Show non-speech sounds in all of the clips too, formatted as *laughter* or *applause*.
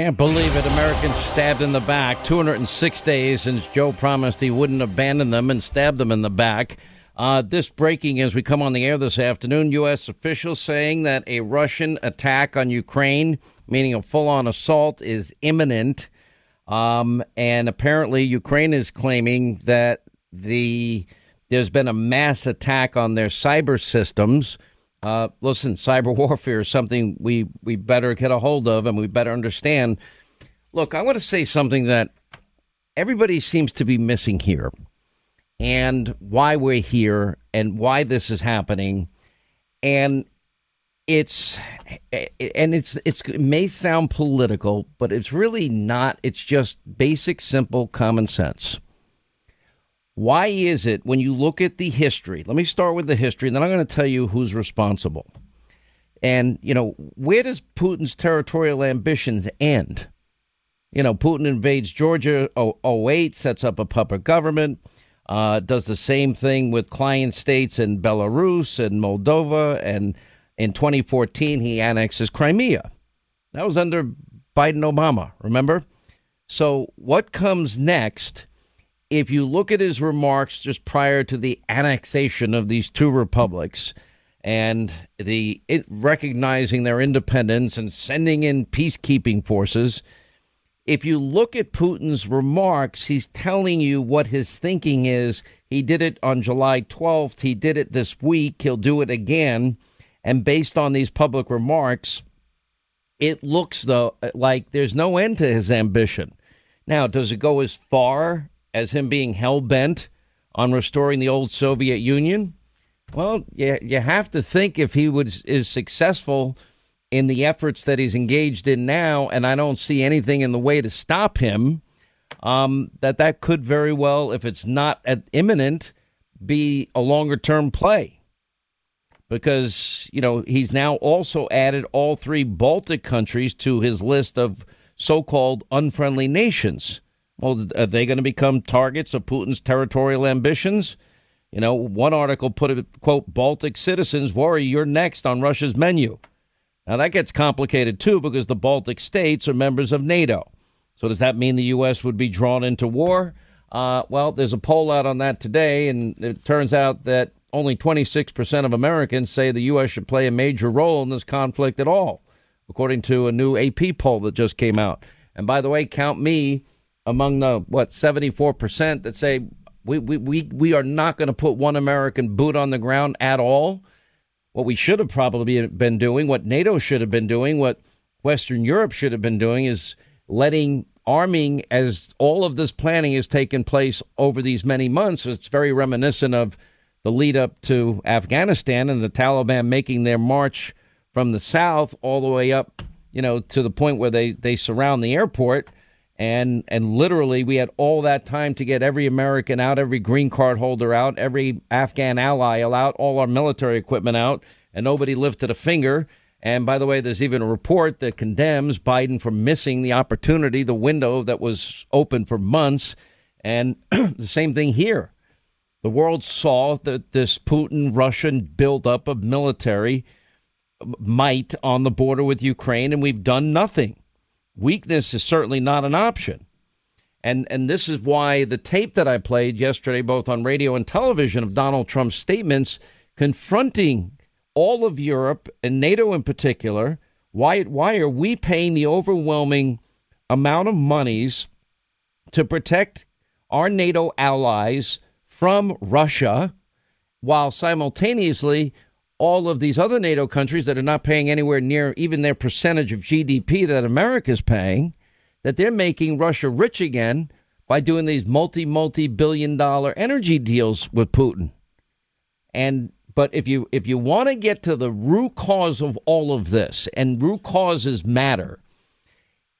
Can't believe it. Americans stabbed in the back 206 days since Joe promised he wouldn't abandon them and stabbed them in the back. Uh, this breaking as we come on the air this afternoon. U.S. officials saying that a Russian attack on Ukraine, meaning a full on assault, is imminent. Um, and apparently, Ukraine is claiming that the there's been a mass attack on their cyber systems. Uh, listen, cyber *laughs* warfare is something we, we better get a hold of and we better understand. Look, I want to say something that everybody seems to be missing here and why we're here and why this is happening. And it's and it's it's it may sound political, but it's really not. It's just basic, simple common sense. Why is it when you look at the history? Let me start with the history, and then I'm going to tell you who's responsible. And, you know, where does Putin's territorial ambitions end? You know, Putin invades Georgia 08, sets up a puppet government, uh, does the same thing with client states in Belarus and Moldova. And in 2014, he annexes Crimea. That was under Biden Obama, remember? So, what comes next? If you look at his remarks just prior to the annexation of these two republics and the it, recognizing their independence and sending in peacekeeping forces, if you look at Putin's remarks, he's telling you what his thinking is. He did it on July 12th. He did it this week. He'll do it again. And based on these public remarks, it looks though like there's no end to his ambition. Now, does it go as far as him being hell bent on restoring the old Soviet Union? Well, you, you have to think if he was is successful in the efforts that he's engaged in now, and I don't see anything in the way to stop him, um, that that could very well, if it's not imminent, be a longer term play. Because, you know, he's now also added all three Baltic countries to his list of so called unfriendly nations. Well, are they going to become targets of Putin's territorial ambitions? You know, one article put it, quote, Baltic citizens worry you're next on Russia's menu. Now, that gets complicated, too, because the Baltic states are members of NATO. So, does that mean the U.S. would be drawn into war? Uh, well, there's a poll out on that today, and it turns out that only 26% of Americans say the U.S. should play a major role in this conflict at all, according to a new AP poll that just came out. And by the way, count me among the what 74% that say we we we, we are not going to put one American boot on the ground at all. What we should have probably been doing, what NATO should have been doing, what Western Europe should have been doing is letting arming as all of this planning has taken place over these many months. It's very reminiscent of the lead up to Afghanistan and the Taliban making their march from the south all the way up, you know, to the point where they, they surround the airport and and literally we had all that time to get every American out, every green card holder out, every Afghan ally out, all our military equipment out, and nobody lifted a finger. And by the way, there's even a report that condemns Biden for missing the opportunity, the window that was open for months. And *clears throat* the same thing here. The world saw that this Putin Russian buildup of military might on the border with Ukraine, and we've done nothing weakness is certainly not an option. And and this is why the tape that I played yesterday, both on radio and television, of Donald Trump's statements confronting all of Europe and NATO in particular, why why are we paying the overwhelming amount of monies to protect our NATO allies from Russia, while simultaneously all of these other NATO countries that are not paying anywhere near even their percentage of GDP that America is paying, that they're making Russia rich again by doing these multi multi billion dollar energy deals with Putin. And but if you if you want to get to the root cause of all of this, and root causes matter,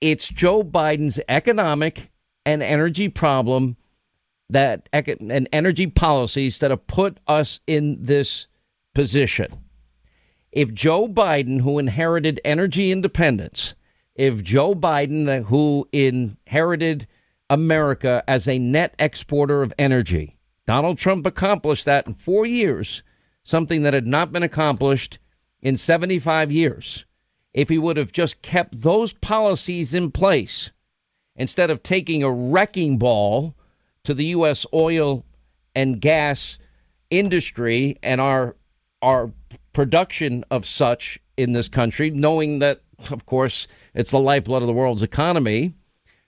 it's Joe Biden's economic and energy problem that and energy policies that have put us in this position. If Joe Biden, who inherited energy independence, if Joe Biden, who inherited America as a net exporter of energy, Donald Trump accomplished that in four years, something that had not been accomplished in 75 years. if he would have just kept those policies in place instead of taking a wrecking ball to the U.S. oil and gas industry and our our production of such in this country, knowing that, of course, it's the lifeblood of the world's economy,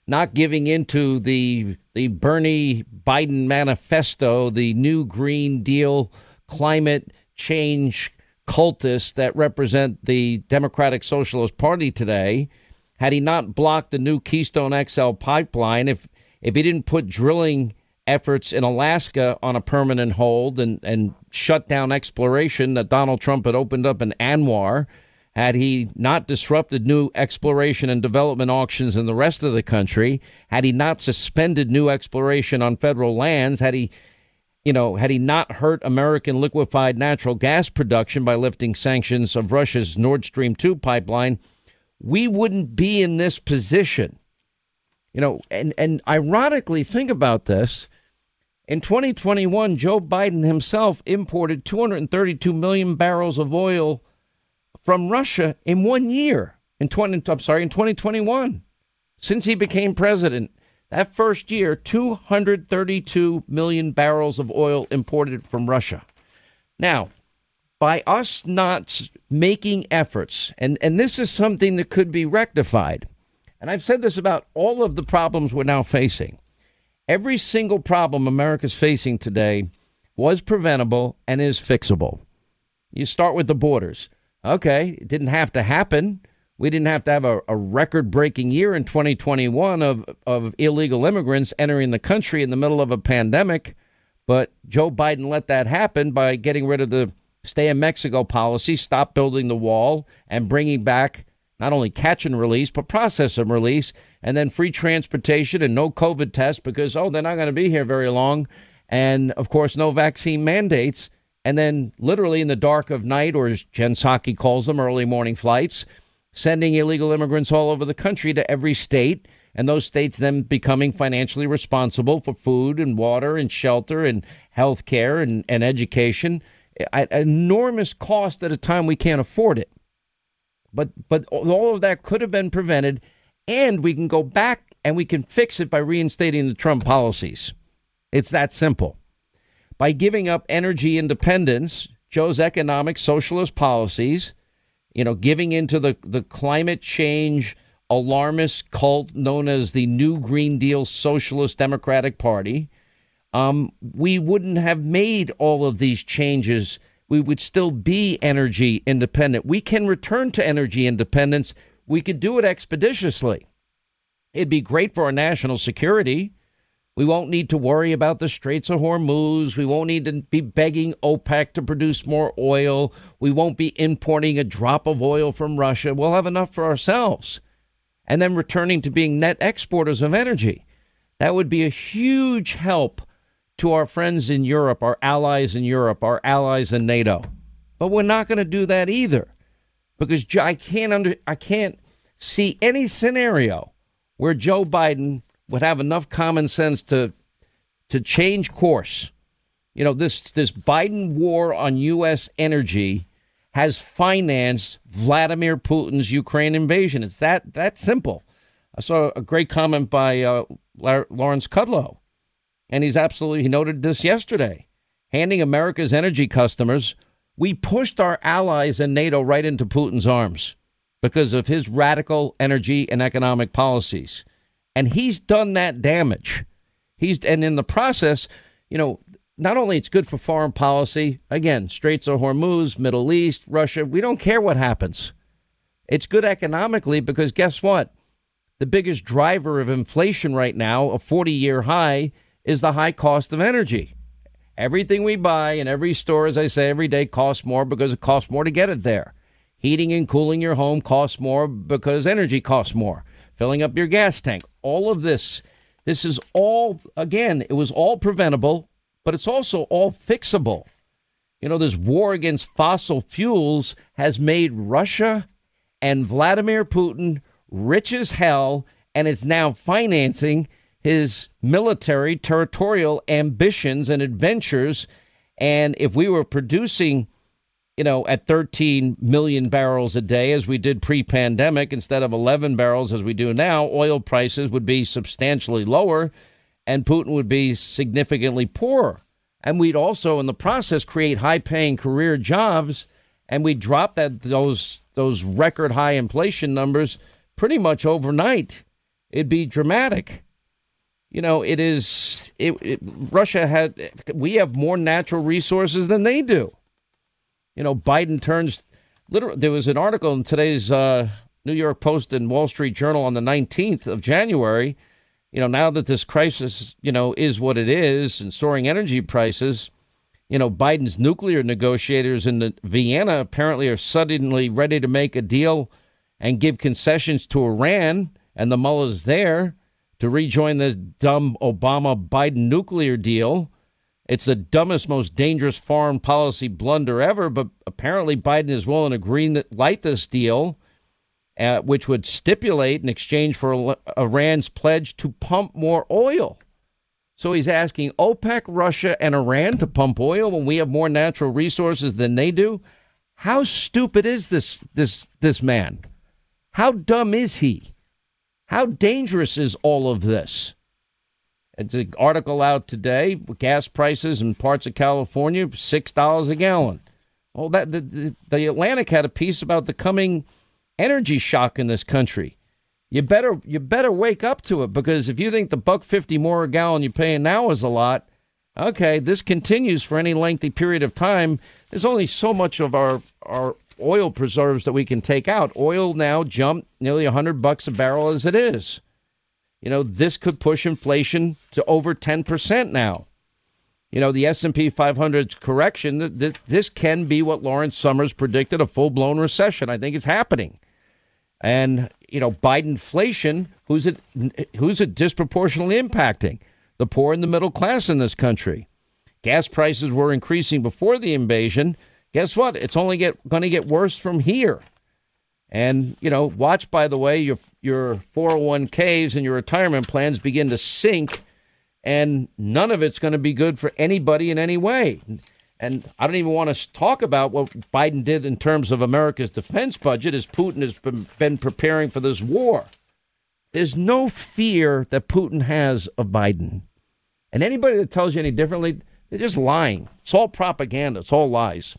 not giving into the the Bernie Biden manifesto, the new Green Deal climate change cultists that represent the Democratic Socialist Party today. Had he not blocked the new Keystone XL pipeline, if if he didn't put drilling efforts in Alaska on a permanent hold and, and shut down exploration that Donald Trump had opened up in ANWR had he not disrupted new exploration and development auctions in the rest of the country, had he not suspended new exploration on federal lands, had he you know, had he not hurt American liquefied natural gas production by lifting sanctions of Russia's Nord Stream 2 pipeline, we wouldn't be in this position. You know, and, and ironically, think about this. In 2021, Joe Biden himself imported 232 million barrels of oil from Russia in one year. In 20, I'm sorry, in 2021, since he became president, that first year, 232 million barrels of oil imported from Russia. Now, by us not making efforts, and, and this is something that could be rectified, and I've said this about all of the problems we're now facing. Every single problem America's facing today was preventable and is fixable. You start with the borders. Okay, it didn't have to happen. We didn't have to have a, a record breaking year in 2021 of, of illegal immigrants entering the country in the middle of a pandemic. But Joe Biden let that happen by getting rid of the stay in Mexico policy, stop building the wall, and bringing back not only catch and release, but process and release, and then free transportation and no COVID tests because, oh, they're not going to be here very long. And of course, no vaccine mandates. And then, literally in the dark of night, or as Jen Psaki calls them, early morning flights, sending illegal immigrants all over the country to every state, and those states then becoming financially responsible for food and water and shelter and health care and, and education at enormous cost at a time we can't afford it. But but all of that could have been prevented, and we can go back and we can fix it by reinstating the Trump policies. It's that simple. By giving up energy independence, Joe's economic socialist policies, you know, giving into the, the climate change alarmist cult known as the New Green Deal Socialist Democratic Party, um, we wouldn't have made all of these changes. We would still be energy independent. We can return to energy independence. We could do it expeditiously. It'd be great for our national security. We won't need to worry about the Straits of Hormuz. We won't need to be begging OPEC to produce more oil. We won't be importing a drop of oil from Russia. We'll have enough for ourselves. And then returning to being net exporters of energy. That would be a huge help to our friends in Europe, our allies in Europe, our allies in NATO. But we're not going to do that either because I can't under I can't see any scenario where Joe Biden would have enough common sense to to change course. You know, this this Biden war on U.S. energy has financed Vladimir Putin's Ukraine invasion. It's that that simple. I saw a great comment by uh, Lawrence Kudlow, and he's absolutely he noted this yesterday, handing America's energy customers. We pushed our allies in NATO right into Putin's arms because of his radical energy and economic policies and he's done that damage. He's and in the process, you know, not only it's good for foreign policy. Again, Straits of Hormuz, Middle East, Russia. We don't care what happens. It's good economically because guess what? The biggest driver of inflation right now, a 40-year high, is the high cost of energy. Everything we buy in every store, as I say every day, costs more because it costs more to get it there. Heating and cooling your home costs more because energy costs more filling up your gas tank. All of this, this is all, again, it was all preventable, but it's also all fixable. You know, this war against fossil fuels has made Russia and Vladimir Putin rich as hell, and is now financing his military territorial ambitions and adventures. And if we were producing you know, at 13 million barrels a day as we did pre pandemic instead of 11 barrels as we do now, oil prices would be substantially lower and Putin would be significantly poorer. And we'd also, in the process, create high paying career jobs and we'd drop that those those record high inflation numbers pretty much overnight. It'd be dramatic. You know, it is. It, it, Russia had. We have more natural resources than they do. You know, Biden turns. Literally, there was an article in today's uh, New York Post and Wall Street Journal on the 19th of January. You know, now that this crisis, you know, is what it is, and soaring energy prices, you know, Biden's nuclear negotiators in the Vienna apparently are suddenly ready to make a deal and give concessions to Iran and the mullahs there to rejoin the dumb Obama Biden nuclear deal. It's the dumbest, most dangerous foreign policy blunder ever, but apparently Biden is willing to green light this deal, uh, which would stipulate in exchange for Iran's pledge to pump more oil. So he's asking OPEC, Russia, and Iran to pump oil when we have more natural resources than they do. How stupid is this this this man? How dumb is he? How dangerous is all of this? It's an article out today. Gas prices in parts of California six dollars a gallon. Well, that the, the Atlantic had a piece about the coming energy shock in this country. You better you better wake up to it because if you think the buck fifty more a gallon you're paying now is a lot, okay, this continues for any lengthy period of time. There's only so much of our our oil preserves that we can take out. Oil now jumped nearly 100 bucks a barrel as it is. You know, this could push inflation to over 10% now. You know, the S&P 500's correction, this, this can be what Lawrence Summers predicted, a full-blown recession. I think it's happening. And, you know, Biden inflation, who's it who's it disproportionately impacting? The poor and the middle class in this country. Gas prices were increasing before the invasion guess what? It's only get going to get worse from here. And you know, watch by the way your your 401ks and your retirement plans begin to sink, and none of it's going to be good for anybody in any way. And I don't even want to talk about what Biden did in terms of America's defense budget as Putin has been, been preparing for this war. There's no fear that Putin has of Biden. And anybody that tells you any differently, they're just lying. It's all propaganda. It's all lies.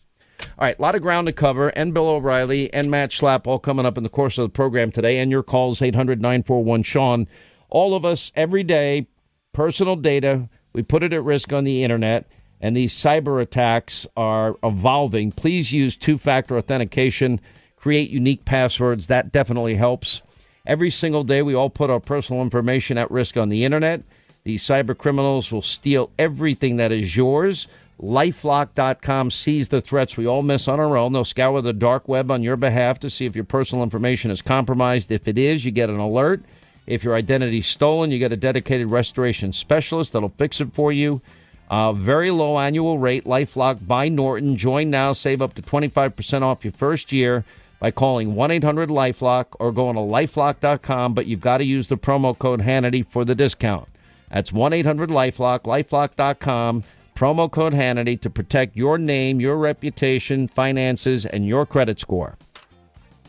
All right, a lot of ground to cover. And Bill O'Reilly and Matt Schlapp all coming up in the course of the program today. And your calls, 800 941 Sean. All of us, every day, personal data, we put it at risk on the internet, and these cyber attacks are evolving. Please use two factor authentication, create unique passwords. That definitely helps. Every single day, we all put our personal information at risk on the internet. These cyber criminals will steal everything that is yours. Lifelock.com sees the threats we all miss on our own. They'll scour the dark web on your behalf to see if your personal information is compromised. If it is, you get an alert. If your identity is stolen, you get a dedicated restoration specialist that'll fix it for you. Uh, very low annual rate, Lifelock by Norton. Join now, save up to 25% off your first year by calling 1 800 Lifelock or going to lifelock.com, but you've got to use the promo code Hannity for the discount. That's 1 800 Lifelock, lifelock.com. Promo code Hannity to protect your name, your reputation, finances, and your credit score.